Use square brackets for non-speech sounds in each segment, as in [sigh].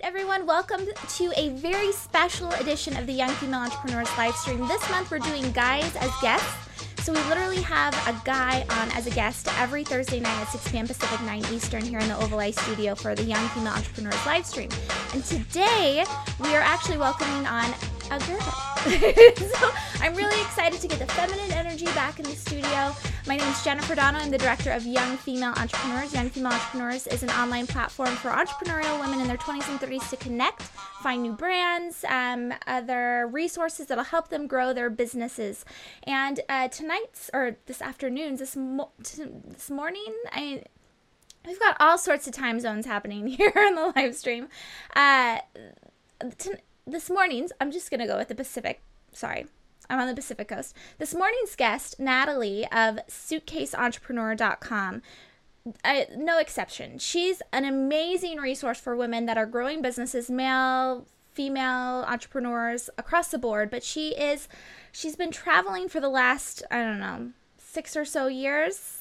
right, everyone, welcome to a very special edition of the Young Female Entrepreneurs live stream. This month we're doing guys as guests. So we literally have a guy on as a guest every Thursday night at 6 p.m. Pacific, 9 Eastern here in the Oval Eye studio for the Young Female Entrepreneurs live stream. And today we are actually welcoming on a girl. [laughs] so I'm really excited to get the feminine energy back in the studio. My name is Jennifer Donogh. I'm the director of Young Female Entrepreneurs. Young Female Entrepreneurs is an online platform for entrepreneurial women in their 20s and 30s to connect, find new brands, um, other resources that'll help them grow their businesses. And uh, tonight's or this afternoon's this mo- t- this morning, I we've got all sorts of time zones happening [laughs] here in the live stream. Uh, t- this morning's, I'm just going to go with the Pacific. Sorry, I'm on the Pacific Coast. This morning's guest, Natalie of suitcaseentrepreneur.com, I, uh, no exception. She's an amazing resource for women that are growing businesses, male, female entrepreneurs across the board. But she is, she's been traveling for the last, I don't know, six or so years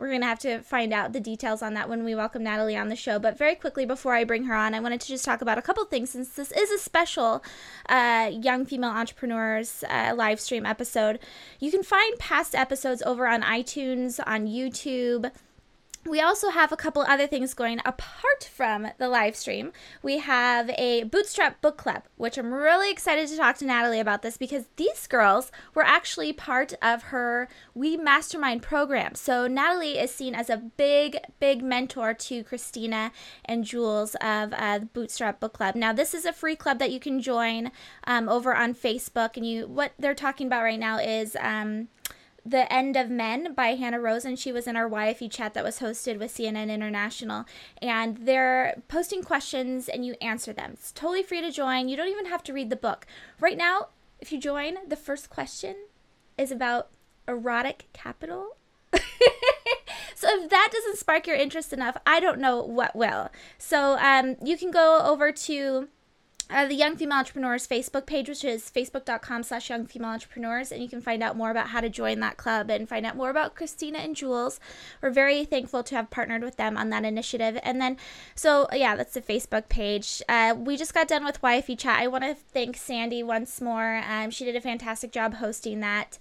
we're going to have to find out the details on that when we welcome Natalie on the show. But very quickly, before I bring her on, I wanted to just talk about a couple things since this is a special uh, Young Female Entrepreneurs uh, live stream episode. You can find past episodes over on iTunes, on YouTube we also have a couple other things going apart from the live stream. We have a Bootstrap book club, which I'm really excited to talk to Natalie about this because these girls were actually part of her We Mastermind program. So Natalie is seen as a big, big mentor to Christina and Jules of uh, the Bootstrap book club. Now, this is a free club that you can join um, over on Facebook, and you what they're talking about right now is. Um, the End of Men by Hanna Rosin. She was in our YFE chat that was hosted with CNN International. And they're posting questions and you answer them. It's totally free to join. You don't even have to read the book. Right now, if you join, the first question is about erotic capital. [laughs] so if that doesn't spark your interest enough, I don't know what will. So um, you can go over to uh, the Young Female Entrepreneurs Facebook page, which is facebook.com slash young female entrepreneurs. And you can find out more about how to join that club and find out more about Christina and Jules. We're very thankful to have partnered with them on that initiative. And then, so yeah, that's the Facebook page. Uh, we just got done with YFE chat. I want to thank Sandy once more. Um, she did a fantastic job hosting that.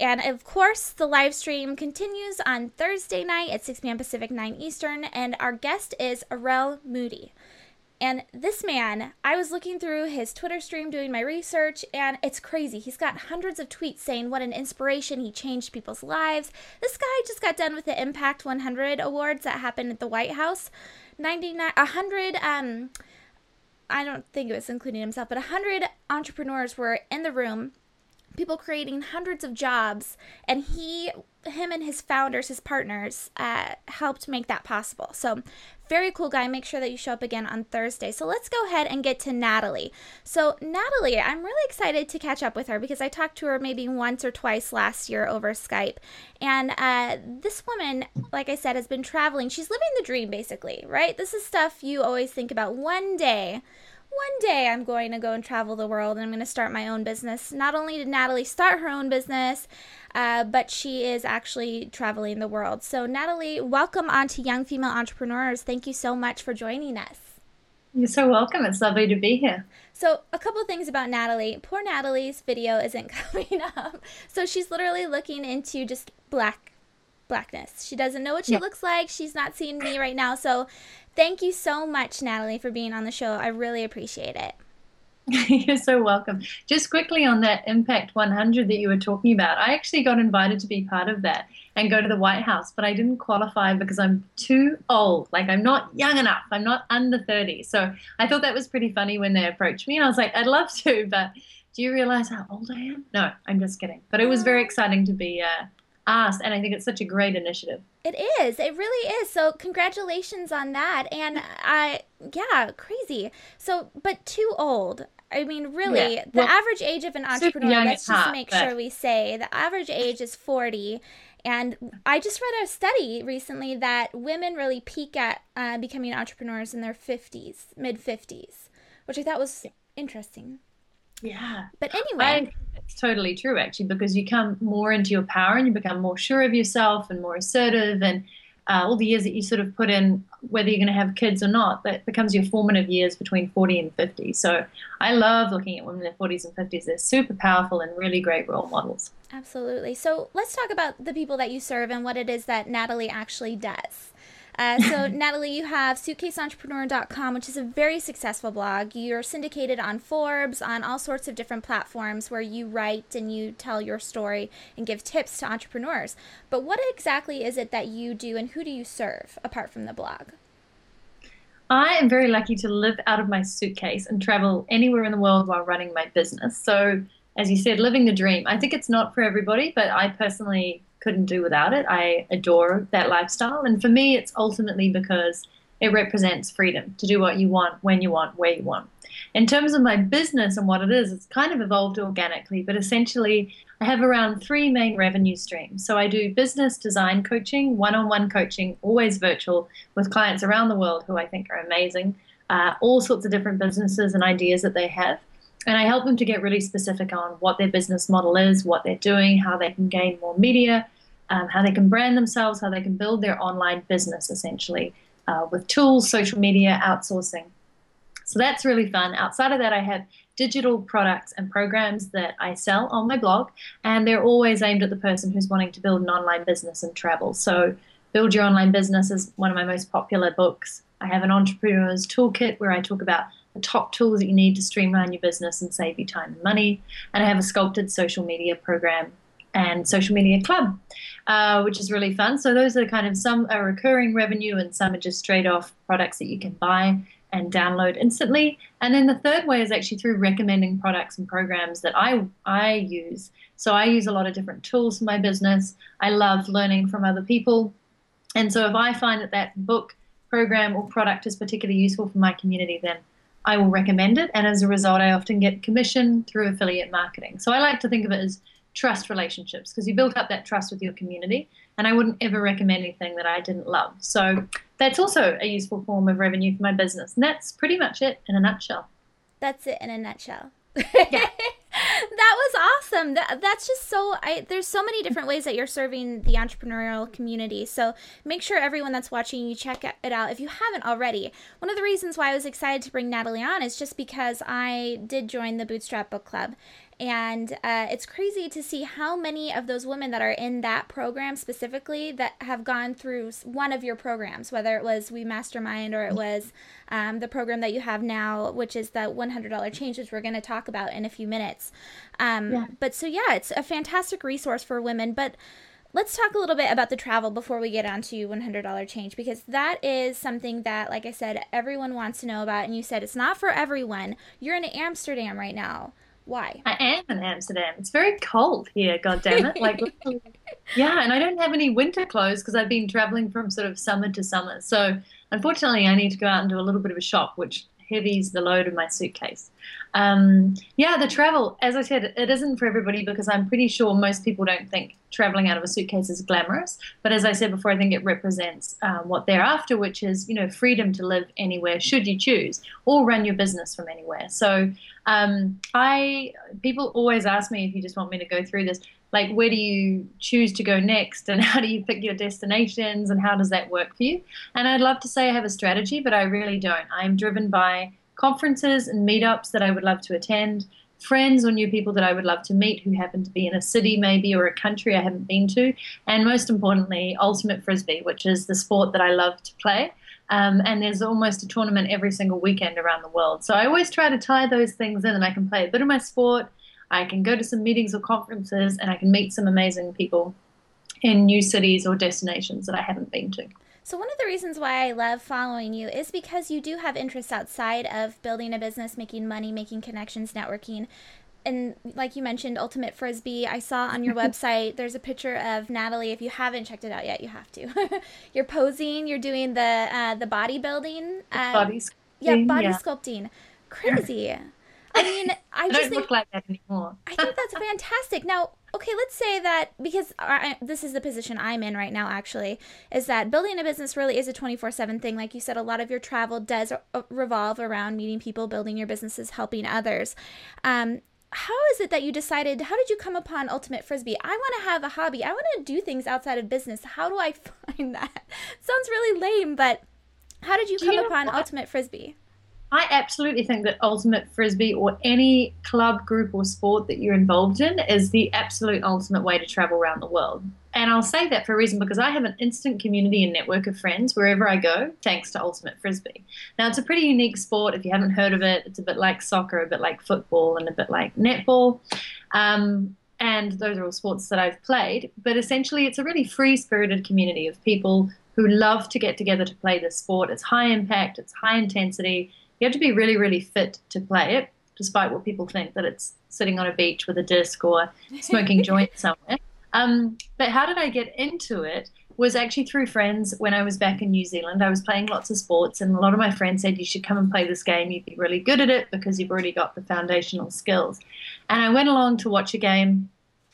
And of course, the live stream continues on Thursday night at 6 p.m. Pacific, 9 Eastern. And our guest is Arel Moodie. And this man, I was looking through his Twitter stream doing my research, and it's crazy. He's got hundreds of tweets saying what an inspiration he changed people's lives. This guy just got done with the Impact 100 awards that happened at the White House. 99, 100, um, I don't think it was including himself, but 100 entrepreneurs were in the room people creating hundreds of jobs and he him and his founders his partners uh, helped make that possible so very cool guy. Make sure that you show up again on thursday. So let's go ahead and get to natalie. So natalie i'm really excited to catch up with her because i talked to her maybe once or twice last year over skype. And uh, this woman like i said has been traveling. She's living the dream basically right? This is stuff you always think about. One day one day I'm going to go and travel the world and I'm going to start my own business. Not only did Natalie start her own business, uh, but she is actually traveling the world. So, Natalie, welcome on to Young Female Entrepreneurs. Thank you so much for joining us. You're so welcome. It's lovely to be here. So, a couple things about Natalie. Poor Natalie's video isn't [laughs] coming up. So, she's literally looking into just black blackness. She doesn't know what she yeah. looks like. She's not seeing me right now. So, Thank you so much, Natalie, for being on the show. I really appreciate it. [laughs] You're so welcome. Just quickly on that Impact 100 that you were talking about, I actually got invited to be part of that and go to the White House, but I didn't qualify because I'm too old. Like, I'm not young enough. I'm not under 30. So I thought that was pretty funny when they approached me. And I was like, I'd love to, but do you realize how old I am? No, I'm just kidding. But it was very exciting to be uh, asked, and I think it's such a great initiative. It is. It really is. So congratulations on that. And I, yeah, crazy. So, but too old. I mean, really, yeah. the well, average age of an entrepreneur. Let's just make but... sure we say the average age is forty. And I just read a study recently that women really peak at uh, becoming entrepreneurs in their 50s, mid 50s, which I thought was interesting. Yeah. But anyway. it's totally true, actually, because you come more into your power and you become more sure of yourself and more assertive. And uh, all the years that you sort of put in, whether you're going to have kids or not, that becomes your formative years between 40 and 50. So I love looking at women in their 40s and 50s. They're super powerful and really great role models. Absolutely. So let's talk about the people that you serve and what it is that Natalie actually does. Uh, so, Natalie, you have suitcaseentrepreneur.com, which is a very successful blog. You're syndicated on Forbes, on all sorts of different platforms where you write and you tell your story and give tips to entrepreneurs. But what exactly is it that you do and who do you serve apart from the blog? I am very lucky to live out of my suitcase and travel anywhere in the world while running my business. So, as you said, living the dream. I think it's not for everybody, but I personally couldn't do without it. I adore that lifestyle. And for me, it's ultimately because it represents freedom to do what you want, when you want, where you want. In terms of my business and what it is, it's kind of evolved organically, but essentially, I have around three main revenue streams. So I do business design coaching, one on one coaching, always virtual, with clients around the world who I think are amazing, uh, all sorts of different businesses and ideas that they have. And I help them to get really specific on what their business model is, what they're doing, how they can gain more media, um, how they can brand themselves, how they can build their online business essentially uh, with tools, social media, outsourcing. So that's really fun. Outside of that, I have digital products and programs that I sell on my blog, and they're always aimed at the person who's wanting to build an online business and travel. So, Build Your Online Business is one of my most popular books. I have an entrepreneur's toolkit where I talk about the top tools that you need to streamline your business and save you time and money. And I have a sculpted social media program and social media club, uh, which is really fun. So those are kind of some are recurring revenue and some are just straight off products that you can buy and download instantly. And then the third way is actually through recommending products and programs that I I use. So I use a lot of different tools for my business. I love learning from other people. And so if I find that that book, program or product is particularly useful for my community, then I will recommend it. And as a result, I often get commission through affiliate marketing. So I like to think of it as trust relationships because you built up that trust with your community. And I wouldn't ever recommend anything that I didn't love. So that's also a useful form of revenue for my business. And that's pretty much it in a nutshell. That's it in a nutshell. Yeah. [laughs] that was awesome. That, that's just so I there's so many different ways that you're serving the entrepreneurial community. So make sure everyone that's watching you check it out if you haven't already. One of the reasons why I was excited to bring Natalie on is just because I did join the Bootstrap Book Club and uh, it's crazy to see how many of those women that are in that program specifically that have gone through one of your programs, whether it was We Mastermind or it was um, the program that you have now, which is the $100 change, which we're going to talk about in a few minutes. Um, yeah. But so, yeah, it's a fantastic resource for women. But let's talk a little bit about the travel before we get on to $100 change because that is something that like i said everyone wants to know about and you said it's not for everyone you're in amsterdam right now why? I am in Amsterdam. It's very cold here, God damn it! [laughs] Like, yeah, and I don't have any winter clothes because I've been traveling from sort of summer to summer. So, unfortunately, I need to go out and do a little bit of a shop, which heavies the load of my suitcase. Um, yeah, the travel, as I said, it isn't for everybody because I'm pretty sure most people don't think traveling out of a suitcase is glamorous. But as I said before, I think it represents uh, what they're after, which is you know freedom to live anywhere should you choose, or run your business from anywhere. So um, I people always ask me if you just want me to go through this like where do you choose to go next and [laughs] how do you pick your destinations and how does that work for you? And i'd love to say i have a strategy but i really don't. I'm driven by conferences and meetups that i would love to attend friends or new people that i would love to meet who happen to be in a city maybe or a country i haven't been to and most importantly ultimate frisbee which is the sport that i love to play um, and there's almost a tournament every single weekend around the world so i always try to tie those things in and i can play a bit of my sport I can go to some meetings or conferences and I can meet some amazing people in new cities or destinations that I haven't been to. So, one of the reasons why I love following you is because you do have interests outside of building a business, making money, making connections, networking. And like you mentioned, Ultimate Frisbee, I saw on your [laughs] website, there's a picture of Natalie. If you haven't checked it out yet, you have to. [laughs] you're posing, you're doing the uh, the bodybuilding. Um, body sculpting. Yeah, body yeah. sculpting. Crazy. I mean, I, I just don't think, look like that anymore. I think that's [laughs] fantastic. Now, okay, let's say that because I, this is the position I'm in right now, actually, is that building a business really is a 24 7 thing. Like you said, a lot of your travel does uh, revolve around meeting people, building your businesses, helping others. Um, how is it that you decided how did you come upon ultimate frisbee? I want to have a hobby. I want to do things outside of business. How do i [laughs] find that? Sounds really lame but how did you do come you upon ultimate frisbee I absolutely think that ultimate frisbee or any club, group, or sport that you're involved in is the absolute ultimate way to travel around the world. And I'll say that for a reason because I have an instant community and network of friends wherever I go, thanks to ultimate frisbee. Now, it's a pretty unique sport. If you haven't heard of it, it's a bit like soccer, a bit like football, and a bit like netball. Um, and those are all sports that I've played. But essentially, it's a really free spirited community of people who love to get together to play this sport. It's high impact, it's high intensity you have to be really, really fit to play it, despite what people think that it's sitting on a beach with a disc or [laughs] smoking joints somewhere. Um, but how did I get into it? Was actually through friends when I was back in New Zealand. I was playing lots of sports, and a lot of my friends said, You should come and play this game. You'd be really good at it because you've already got the foundational skills. And I went along to watch a game,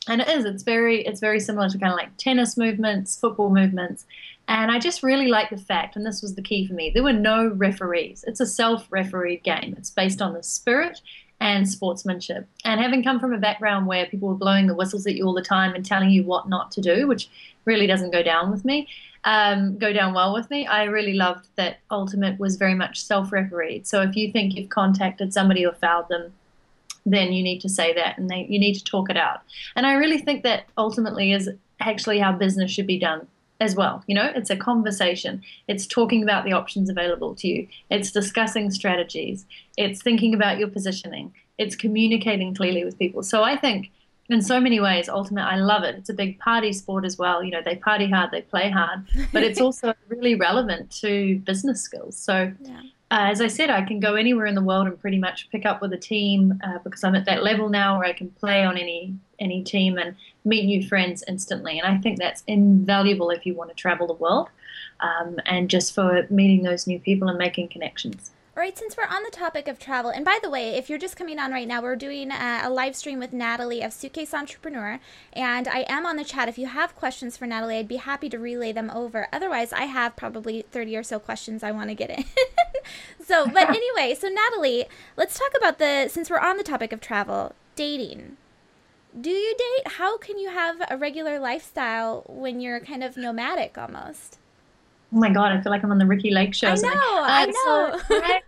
and it is, it's very, it's very similar to kind of like tennis movements, football movements. And I just really like the fact, and this was the key for me, there were no referees. It's a self refereed game. It's based on the spirit and sportsmanship. And having come from a background where people were blowing the whistles at you all the time and telling you what not to do, which really doesn't go down with me, um, go down well with me, I really loved that Ultimate was very much self refereed. So if you think you've contacted somebody or fouled them, then you need to say that and they, you need to talk it out. And I really think that ultimately is actually how business should be done as well. You know, it's a conversation. It's talking about the options available to you. It's discussing strategies. It's thinking about your positioning. It's communicating clearly with people. So I think in so many ways, ultimate, I love it. It's a big party sport as well. You know, they party hard, they play hard, but it's [laughs] also really relevant to business skills. So yeah uh, as I said, I can go anywhere in the world and pretty much pick up with a team uh, because I'm at that level now where I can play on any any team and meet new friends instantly. And I think that's invaluable if you want to travel the world um, and just for meeting those new people and making connections. All right, since we're on the topic of travel, and by the way, if you're just coming on right now, we're doing a, a, live stream with Natalie of Suitcase Entrepreneur, and I am on the chat. If you have questions for Natalie, I'd be happy to relay them over. Otherwise, I have probably 30 or so questions I want to get in. [laughs] so, but [laughs] anyway, so Natalie, let's talk about the, since we're on the topic of travel, dating. Do you date? How can you have a regular lifestyle when you're kind of nomadic almost? Oh my god, I feel like I'm on the Ricki Lake show. I know, I know. So [laughs] I,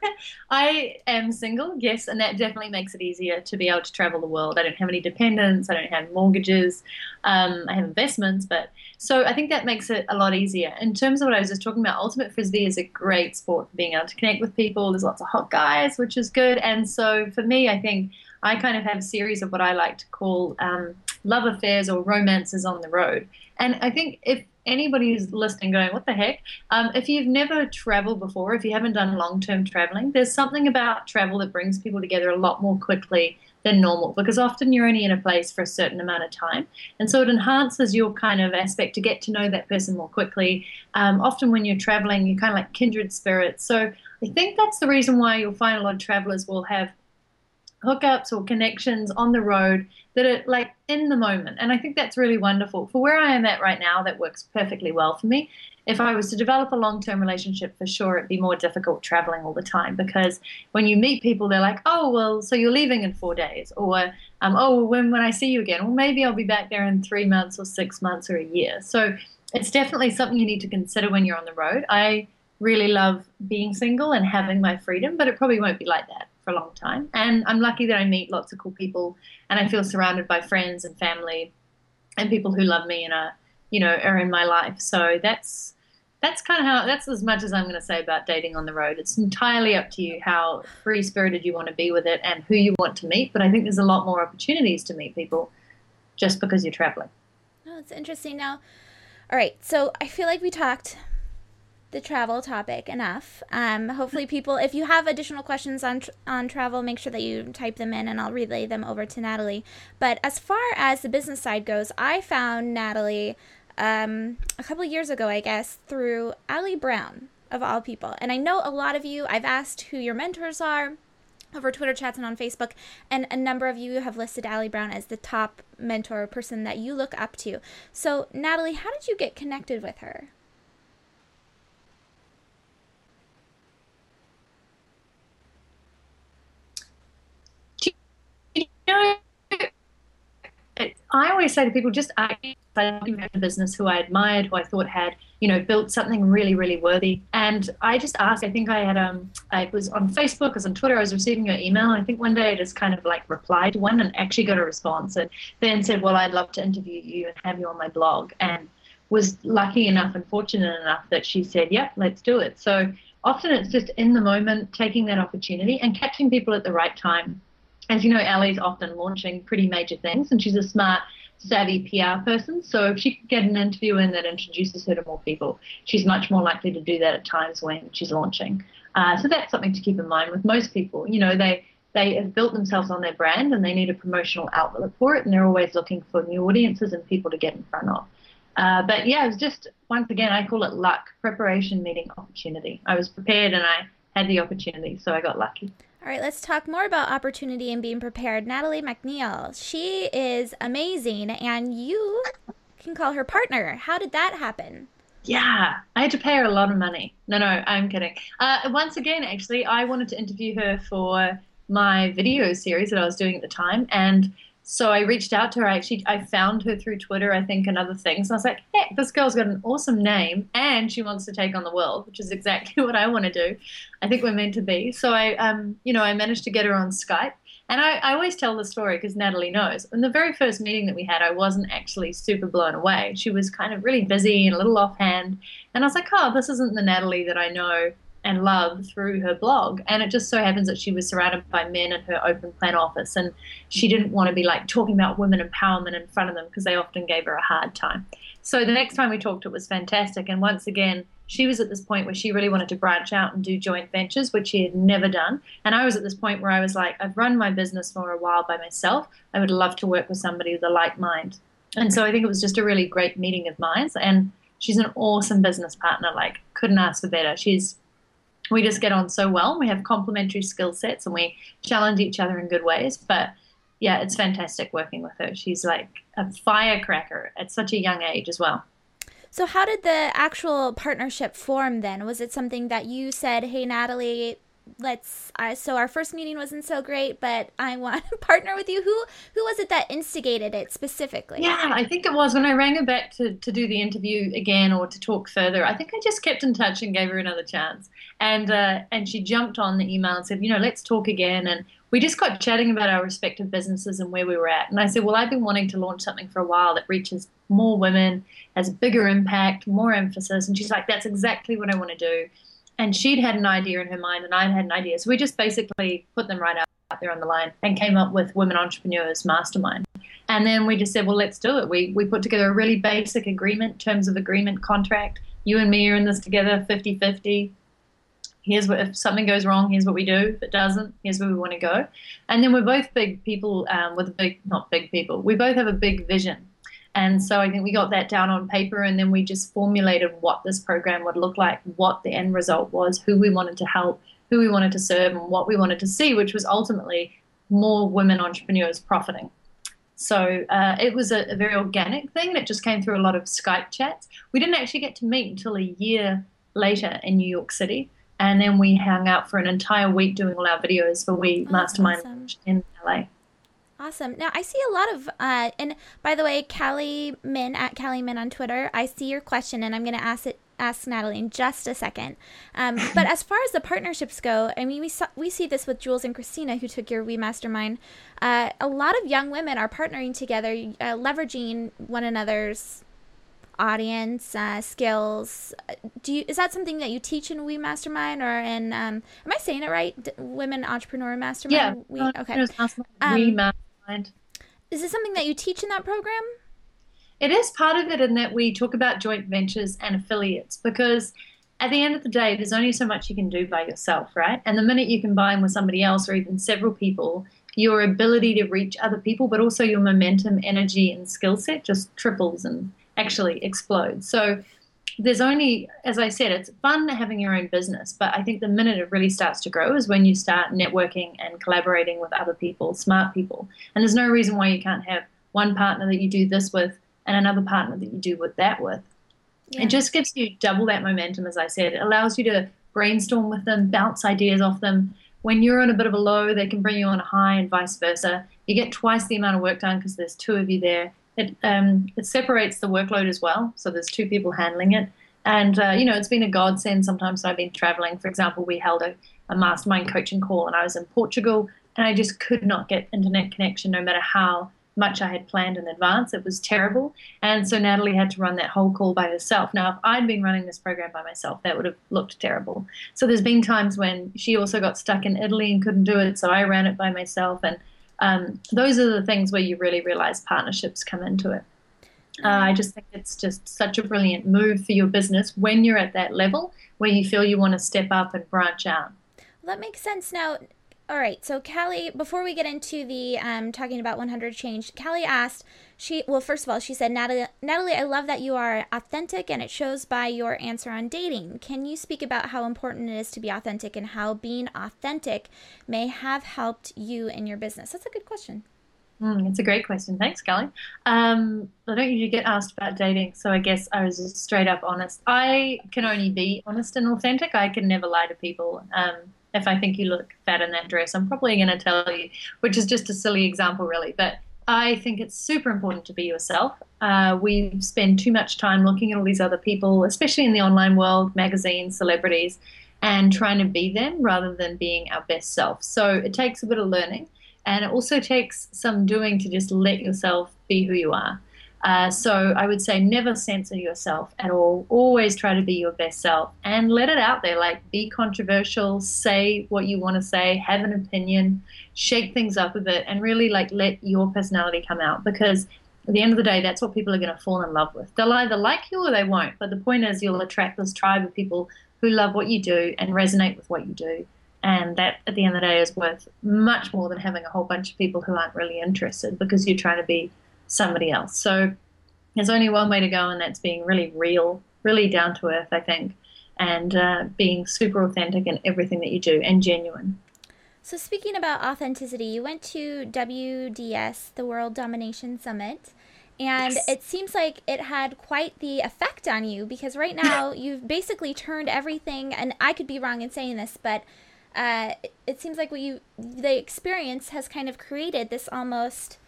[laughs] I am single, yes, and that definitely makes it easier to be able to travel the world. I don't have any dependents, I don't have mortgages, um, I have investments, but so I think that makes it a lot easier. In terms of what I was just talking about, Ultimate Frisbee is a great sport for being able to connect with people. There's lots of hot guys, which is good. And so for me, I think I kind of have a series of what I like to call um, love affairs or romances on the road. And I think if anybody who's listening going, what the heck? Um, if you've never traveled before, if you haven't done long term traveling, there's something about travel that brings people together a lot more quickly than normal because often you're only in a place for a certain amount of time. And so it enhances your kind of aspect to get to know that person more quickly. Um, often when you're traveling, you're kind of like kindred spirits. So I think that's the reason why you'll find a lot of travelers will have hookups or connections on the road that are like in the moment. And I think that's really wonderful. For where I am at right now, that works perfectly well for me. If I was to develop a long term relationship, for sure, it'd be more difficult traveling all the time because when you meet people, they're like, oh, well, so you're leaving in four days. Or, um, oh, when, when I see you again, well, maybe I'll be back there in three months or six months or a year. So it's definitely something you need to consider when you're on the road. I really love being single and having my freedom, but it probably won't be like that for a long time. And I'm lucky that I meet lots of cool people and I feel surrounded by friends and family and people who love me and are, you know, are in my life. So that's that's kind of how that's as much as I'm going to say about dating on the road. It's entirely up to you how free spirited you want to be with it and who you want to meet. But I think there's a lot more opportunities to meet people just because you're traveling. Oh, it's interesting. Now, all right. So I feel like we talked the travel topic enough. Um, hopefully, people, if you have additional questions on on travel, make sure that you type them in, and I'll relay them over to Natalie. But as far as the business side goes, I found Natalie um, a couple years ago, I guess, through Ali Brown of all people. And I know a lot of you. I've asked who your mentors are over Twitter chats and on Facebook, and a number of you have listed Ali Brown as the top mentor person that you look up to. So, Natalie, how did you get connected with her? You I always say to people, just I a business who I admired, who I thought had, you know, built something really, really worthy. And I just asked, I think I had, um, I was on Facebook, I was on Twitter, I was receiving your email. I think one day I just kind of like replied to one and actually got a response and then said, well, I'd love to interview you and have you on my blog. And was lucky enough and fortunate enough that she said, yep, let's do it. So often it's just in the moment, taking that opportunity and catching people at the right time as you know, Ali's often launching pretty major things, and she's a smart, savvy PR person. So if she can get an interview in that introduces her to more people, she's much more likely to do that at times when she's launching. Uh, so that's something to keep in mind with most people. You know, they they have built themselves on their brand and they need a promotional outlet for it, and they're always looking for new audiences and people to get in front of. Uh, but yeah, it was just once again, I call it luck, preparation meeting opportunity. I was prepared and I had the opportunity, so I got lucky. All right, let's talk more about opportunity and being prepared. Natalie MacNeil, she is amazing, and you can call her partner. How did that happen? Yeah, I had to pay her a lot of money. No, no, I'm kidding. Uh, once again, actually, I wanted to interview her for my video series that I was doing at the time, and so I reached out to her. I actually I found her through Twitter, I think, and other things. And I was like, hey, this girl's got an awesome name and she wants to take on the world, which is exactly [laughs] what I want to do. I think we're meant to be. So I um, you know, I managed to get her on Skype. And I, I always tell the story because Natalie knows. In the very first meeting that we had, I wasn't actually super blown away. She was kind of really busy and a little offhand. And I was like, oh, this isn't the Natalie that I know and love through her blog. And it just so happens that she was surrounded by men in her open plan office, and she didn't want to be like talking about women empowerment in front of them because they often gave her a hard time. So the next time we talked, it was fantastic. And once again, she was at this point where she really wanted to branch out and do joint ventures, which she had never done. And I was at this point where I was like, I've run my business for a while by myself. I would love to work with somebody with a like mind. And so I think it was just a really great meeting of minds. And she's an awesome business partner. Like, couldn't ask for better. She's we just get on so well. We have complementary skill sets and we challenge each other in good ways. But yeah, it's fantastic working with her. She's like a firecracker at such a young age as well. So, how did the actual partnership form then? Was it something that you said, hey, Natalie, let's so our first meeting wasn't so great but i want to [laughs] partner with you. Who who was it that instigated it specifically? Yeah i think it was. When i rang her back to, to do the interview again or to talk further i think i just kept in touch and gave her another chance. And uh, and she jumped on the email and said you know let's talk again. And we just got chatting about our respective businesses and where we were at. And i said well i've been wanting to launch something for a while that reaches more women has bigger impact more emphasis. And she's like that's exactly what i want to do and she'd had an idea in her mind and I'd had an idea. So we just basically put them right out there on the line and came up with Women Entrepreneurs Mastermind. And then we just said, well, let's do it. We, we put together a really basic agreement, terms of agreement contract. You and me are in this together 50 50. Here's what, if something goes wrong, here's what we do. If it doesn't, here's where we want to go. And then we're both big people um, with a big, not big people, we both have a big vision and so I think we got that down on paper and then we just formulated what this program would look like, what the end result was, who we wanted to help, who we wanted to serve, and what we wanted to see, which was ultimately more women entrepreneurs profiting. So uh, it was a, a, very organic thing. It just came through a lot of Skype chats. We didn't actually get to meet until a year later in New York City. And then we hung out for an entire week doing all our videos for We oh, Mastermind awesome. in LA. Awesome. Now I see a lot of, uh, and by the way, Callie Min at Callie Min on Twitter. I see your question, and I'm going to ask it ask Natalie in just a second. Um, [laughs] but as far as the partnerships go, I mean, we saw, we see this with Jules and Christina, who took your We Mastermind. Uh, a lot of young women are partnering together, uh, leveraging one another's audience uh, skills. Do you is that something that you teach in We Mastermind or in? Um, am I saying it right? D- Women Entrepreneur Mastermind. Yeah. We, okay. Um, we Mastermind mind. Is this something that you teach in that program? It is part of it in that we talk about joint ventures and affiliates because at the end of the day, there's only so much you can do by yourself, right? And the minute you combine with somebody else or even several people, your ability to reach other people, but also your momentum, energy, and skill set just triples and actually explodes. So there's only, as I said, it's fun having your own business, but I think the minute it really starts to grow is when you start networking and collaborating with other people, smart people. And there's no reason why you can't have one partner that you do this with and another partner that you do with that with. Yeah. It just gives you double that momentum, as I said. It allows you to brainstorm with them, bounce ideas off them. When you're on a bit of a low, they can bring you on a high, and vice versa. You get twice the amount of work done because there's two of you there it um, it separates the workload as well. So there's two people handling it, and uh, you know it's been a godsend. Sometimes I've been traveling. For example, we held a, a mastermind coaching call, and I was in Portugal, and I just could not get internet connection, no matter how much I had planned in advance. It was terrible. And so Natalie had to run that whole call by herself. Now, if I'd been running this program by myself, that would have looked terrible. So there's been times when she also got stuck in Italy and couldn't do it. So I ran it by myself. And um, those are the things where you really realize partnerships come into it. Uh, I just think it's just such a brilliant move for your business when you're at that level where you feel you want to step up and branch out. Well, that makes sense. Now, all right, so Callie, before we get into the um, talking about 100 change, Callie asked, she well, first of all, she said, Natalie, Natalie, I love that you are authentic, and it shows by your answer on dating. Can you speak about how important it is to be authentic and how being authentic may have helped you in your business? That's a good question. Mm, it's a great question. Thanks, Callie. Um, I don't usually get asked about dating, so I guess I was just straight up honest. I can only be honest and authentic. I can never lie to people. Um, if I think you look fat in that dress, I'm probably going to tell you, which is just a silly example, really. But I think it's super important to be yourself. Uh, we spend too much time looking at all these other people, especially in the online world, magazines, celebrities, and trying to be them rather than being our best self. So it takes a bit of learning, and it also takes some doing to just let yourself be who you are. Uh, so I would say never censor yourself at all. Always try to be your best self and let it out there. Like be controversial, say what you want to say, have an opinion, shake things up a bit, and really like let your personality come out. Because at the end of the day, that's what people are going to fall in love with. They'll either like you or they won't. But the point is, you'll attract this tribe of people who love what you do and resonate with what you do. And that, at the end of the day, is worth much more than having a whole bunch of people who aren't really interested because you're trying to be somebody else. So there's only one way to go, and that's being really real, really down to earth, I think, and uh, being super authentic in everything that you do and genuine. So, speaking about authenticity, you went to WDS, the World Domination Summit, and yes. it seems like it had quite the effect on you because right now [laughs] you've basically turned everything, and I could be wrong in saying this, but uh, it seems like what you the experience has kind of created this almost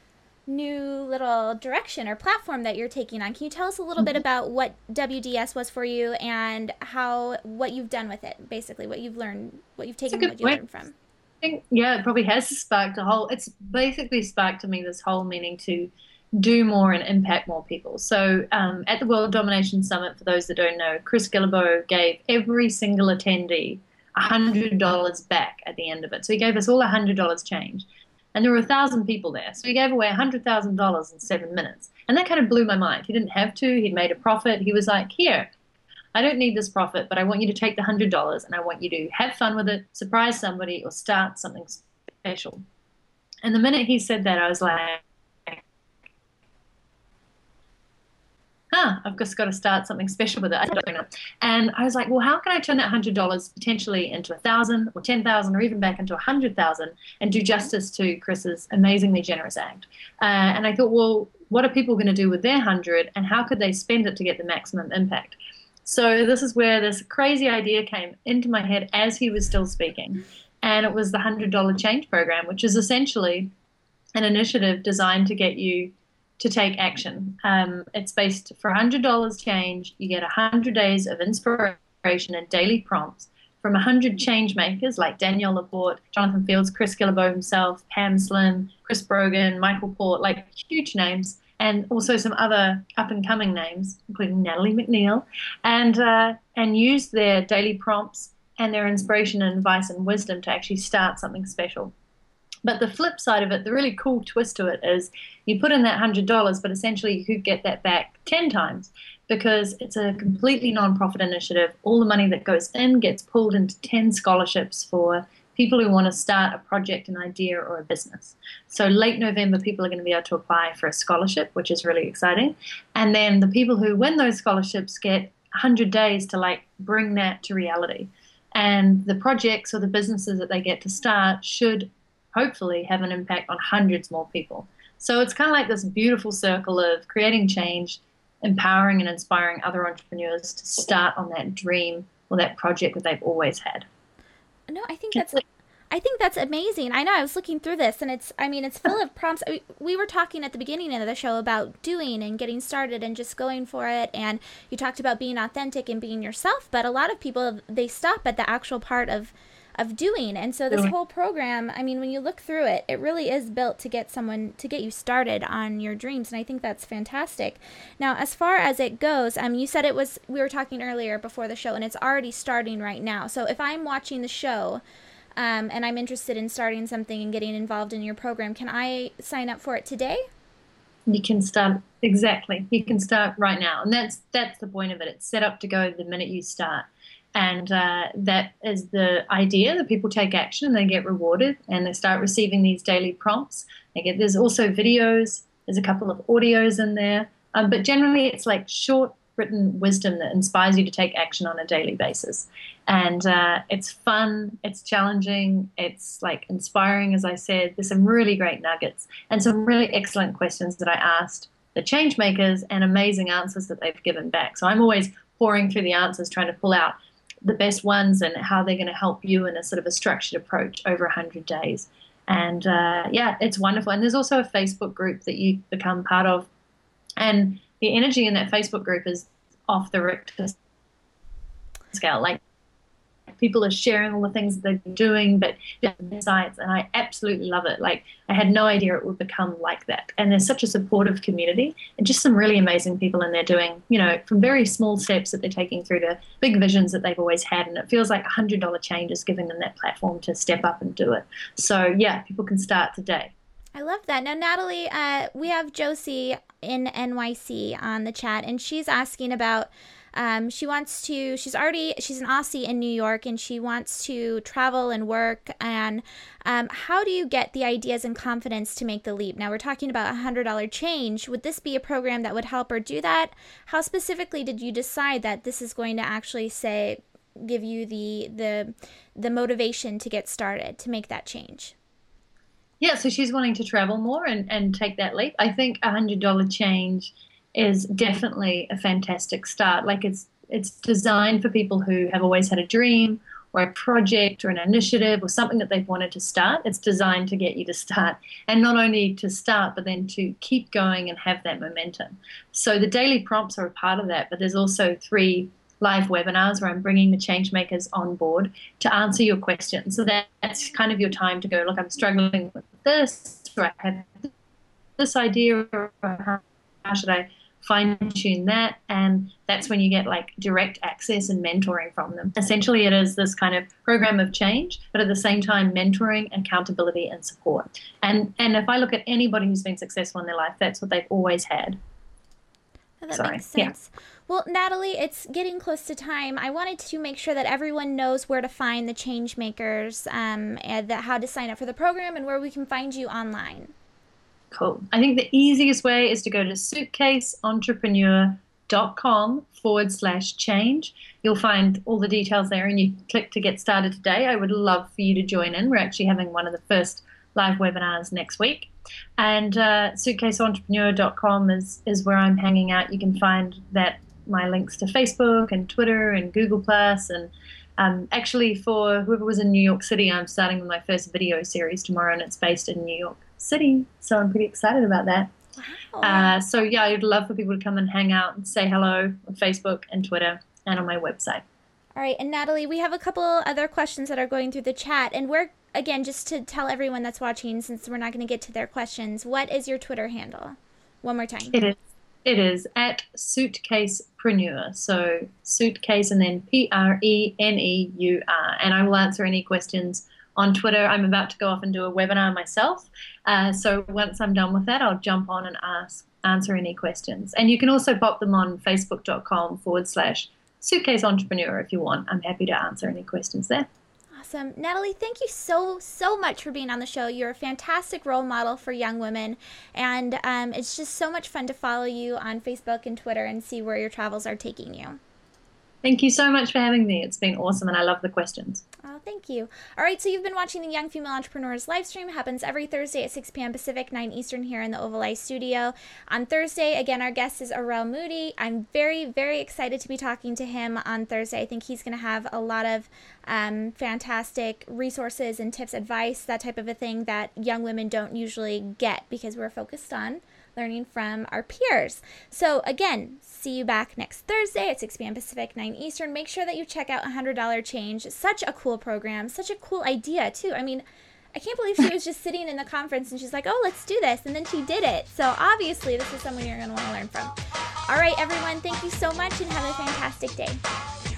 new little direction or platform that you're taking on. Can you tell us a little mm-hmm. bit about what WDS was for you and how what you've done with it, basically what you've learned, what you've taken, what you learned from? I think yeah, it probably has sparked a whole. It's basically sparked to me this whole meaning to do more and impact more people. So um, at the World Domination Summit, for those that don't know, Chris Guillebeau gave every single attendee $100 back at the end of it. So he gave us all $100 change and there were a thousand people there. So he gave away a hundred thousand dollars in seven minutes, and that kind of blew my mind. He didn't have to. He'd made a profit. He was like, "Here, I don't need this profit, but I want you to take the hundred dollars, and I want you to have fun with it, surprise somebody, or start something special." And the minute he said that, I was like, huh, I've just got to start something special with it. I don't know. And I was like, well, how can I turn that hundred dollars potentially into a thousand or ten thousand or even back into a hundred thousand and do justice to Chris's amazingly generous act? Uh, and I thought, well, what are people going to do with their hundred and how could they spend it to get the maximum impact? So this is where this crazy idea came into my head as he was still speaking. And it was the $100 change program, which is essentially an initiative designed to get you to take action. Um, it's based for $100 change. You get 100 days of inspiration and daily prompts from 100 change makers like Danielle Laporte, Jonathan Fields, Chris Guillebeau himself, Pam Slim, Chris Brogan, Michael Port, like huge names, and also some other up and coming names, including Natalie MacNeil, and, uh, and use their daily prompts and their inspiration and advice and wisdom to actually start something special. But the flip side of it, the really cool twist to it is you put in that $100, but essentially you could get that back 10 times because it's a completely non-profit initiative. All the money that goes in gets pulled into 10 scholarships for people who want to start a project, an idea, or a business. So late November, people are going to be able to apply for a scholarship, which is really exciting. And then the people who win those scholarships get 100 days to like bring that to reality. And the projects or the businesses that they get to start should hopefully have an impact on hundreds more people. So it's kind of like this beautiful circle of creating change, empowering and inspiring other entrepreneurs to start on that dream or that project that they've always had. No, I think that's I think that's amazing. I know I was looking through this and it's I mean it's full of prompts. We were talking at the beginning of the show about doing and getting started and just going for it and you talked about being authentic and being yourself, but a lot of people they stop at the actual part of of doing. And so this whole program, I mean, when you look through it, it really is built to get someone to get you started on your dreams, and I think that's fantastic. Now, as far as it goes, um, you said it was we were talking earlier before the show, and it's already starting right now. So if I'm watching the show. Um, and I'm interested in starting something and getting involved in your program. Can I sign up for it today? You can start exactly. You can start right now, and that's that's the point of it. It's set up to go the minute you start. And uh, that is the idea that people take action and they get rewarded and they start receiving these daily prompts. They get there's also videos, there's a couple of audios in there, um, but generally it's like short written wisdom that inspires you to take action on a daily basis. And uh, it's fun, it's challenging, it's like inspiring, as I said. There's some really great nuggets and some really excellent questions that I asked the change makers and amazing answers that they've given back. So I'm always pouring through the answers, trying to pull out the best ones and how they're going to help you in a sort of a structured approach over 100 days. And uh, yeah, it's wonderful. And there's also a Facebook group that you become part of. And the energy in that Facebook group is off the Richter scale. Like people are sharing all the things that they're doing, but insights, and I absolutely love it. Like I had no idea it would become like that. And there's such a supportive community, and just some really amazing people in there doing, you know, from very small steps that they're taking through to big visions that they've always had, and it feels like a hundred dollar change is giving them that platform to step up and do it. So yeah, people can start today. I love that. Now, Natalie, uh, we have Josie in NYC on the chat, and she's asking about um, she wants to, she's already, she's an Aussie in New York and she wants to travel and work. And um, how do you get the ideas and confidence to make the leap? Now, we're talking about a $100 change. Would this be a program that would help her do that? How specifically did you decide that this is going to actually say, give you the the the motivation to get started to make that change yeah so she's wanting to travel more and and take that leap i think a hundred dollar change is definitely a fantastic start. Like it's it's designed for people who have always had a dream or a project or an initiative or something that they've wanted to start. It's designed to get you to start and not only to start, but then to keep going and have that momentum. So the daily prompts are a part of that, but there's also three live webinars where I'm bringing the change makers on board to answer your questions. So that, that's kind of your time to go, look, I'm struggling with this, or I have this idea, or how should I fine tune that and that's when you get like direct access and mentoring from them essentially it is this kind of program of change but at the same time mentoring accountability and support and and if i look at anybody who's been successful in their life that's what they've always had that Sorry. makes sense yeah. Well, Natalie, it's getting close to time. I wanted to make sure that everyone knows where to find the change makers, um, and that how to sign up for the program, and where we can find you online. Cool. I think the easiest way is to go to suitcaseentrepreneur.com forward slash change. You'll find all the details there and you click to get started today. I would love for you to join in. We're actually having one of the first live webinars next week. And uh, suitcaseentrepreneur.com is, is where I'm hanging out. You can find that my links to Facebook and Twitter and Google Plus and um, actually for whoever was in New York City, I'm starting my first video series tomorrow and it's based in New York city. So I'm pretty excited about that. Wow. Uh, so yeah, I'd love for people to come and hang out and say hello on Facebook and Twitter and on my website. All right, and Natalie, we have a couple other questions that are going through the chat, and we're again just to tell everyone that's watching, since we're not going to get to their questions. What is your Twitter handle? One more time. It is. It is at suitcasepreneur. So suitcase and then P R E N E U R. And I will answer any questions on Twitter. I'm about to go off and do a webinar myself. Uh, so once I'm done with that, I'll jump on and ask answer any questions. And you can also pop them on facebook.com forward slash suitcase entrepreneur if you want. I'm happy to answer any questions there. Awesome. Natalie, thank you so, so much for being on the show. You're a fantastic role model for young women. And um, it's just so much fun to follow you on Facebook and Twitter and see where your travels are taking you. Thank you so much for having me. It's been awesome, and I love the questions. Oh, thank you. All right, so you've been watching the Young Female Entrepreneurs live stream. It happens every Thursday at 6 p.m. Pacific, 9 Eastern here in the Oval Eye studio. On Thursday, again, our guest is Arel Moodie. I'm very, very excited to be talking to him on Thursday. I think he's going to have a lot of um, fantastic resources and tips, advice, that type of a thing that young women don't usually get because we're focused on learning from our peers. So, again, see you back next Thursday at 6 p.m. Pacific, 9 Eastern. Make sure that you check out $100 Change. Such a cool program, such a cool idea, too. I mean, I can't believe she was just sitting in the conference and she's like, oh, let's do this. And then she did it. So, obviously, this is someone you're going to want to learn from. All right, everyone, thank you so much and have a fantastic day.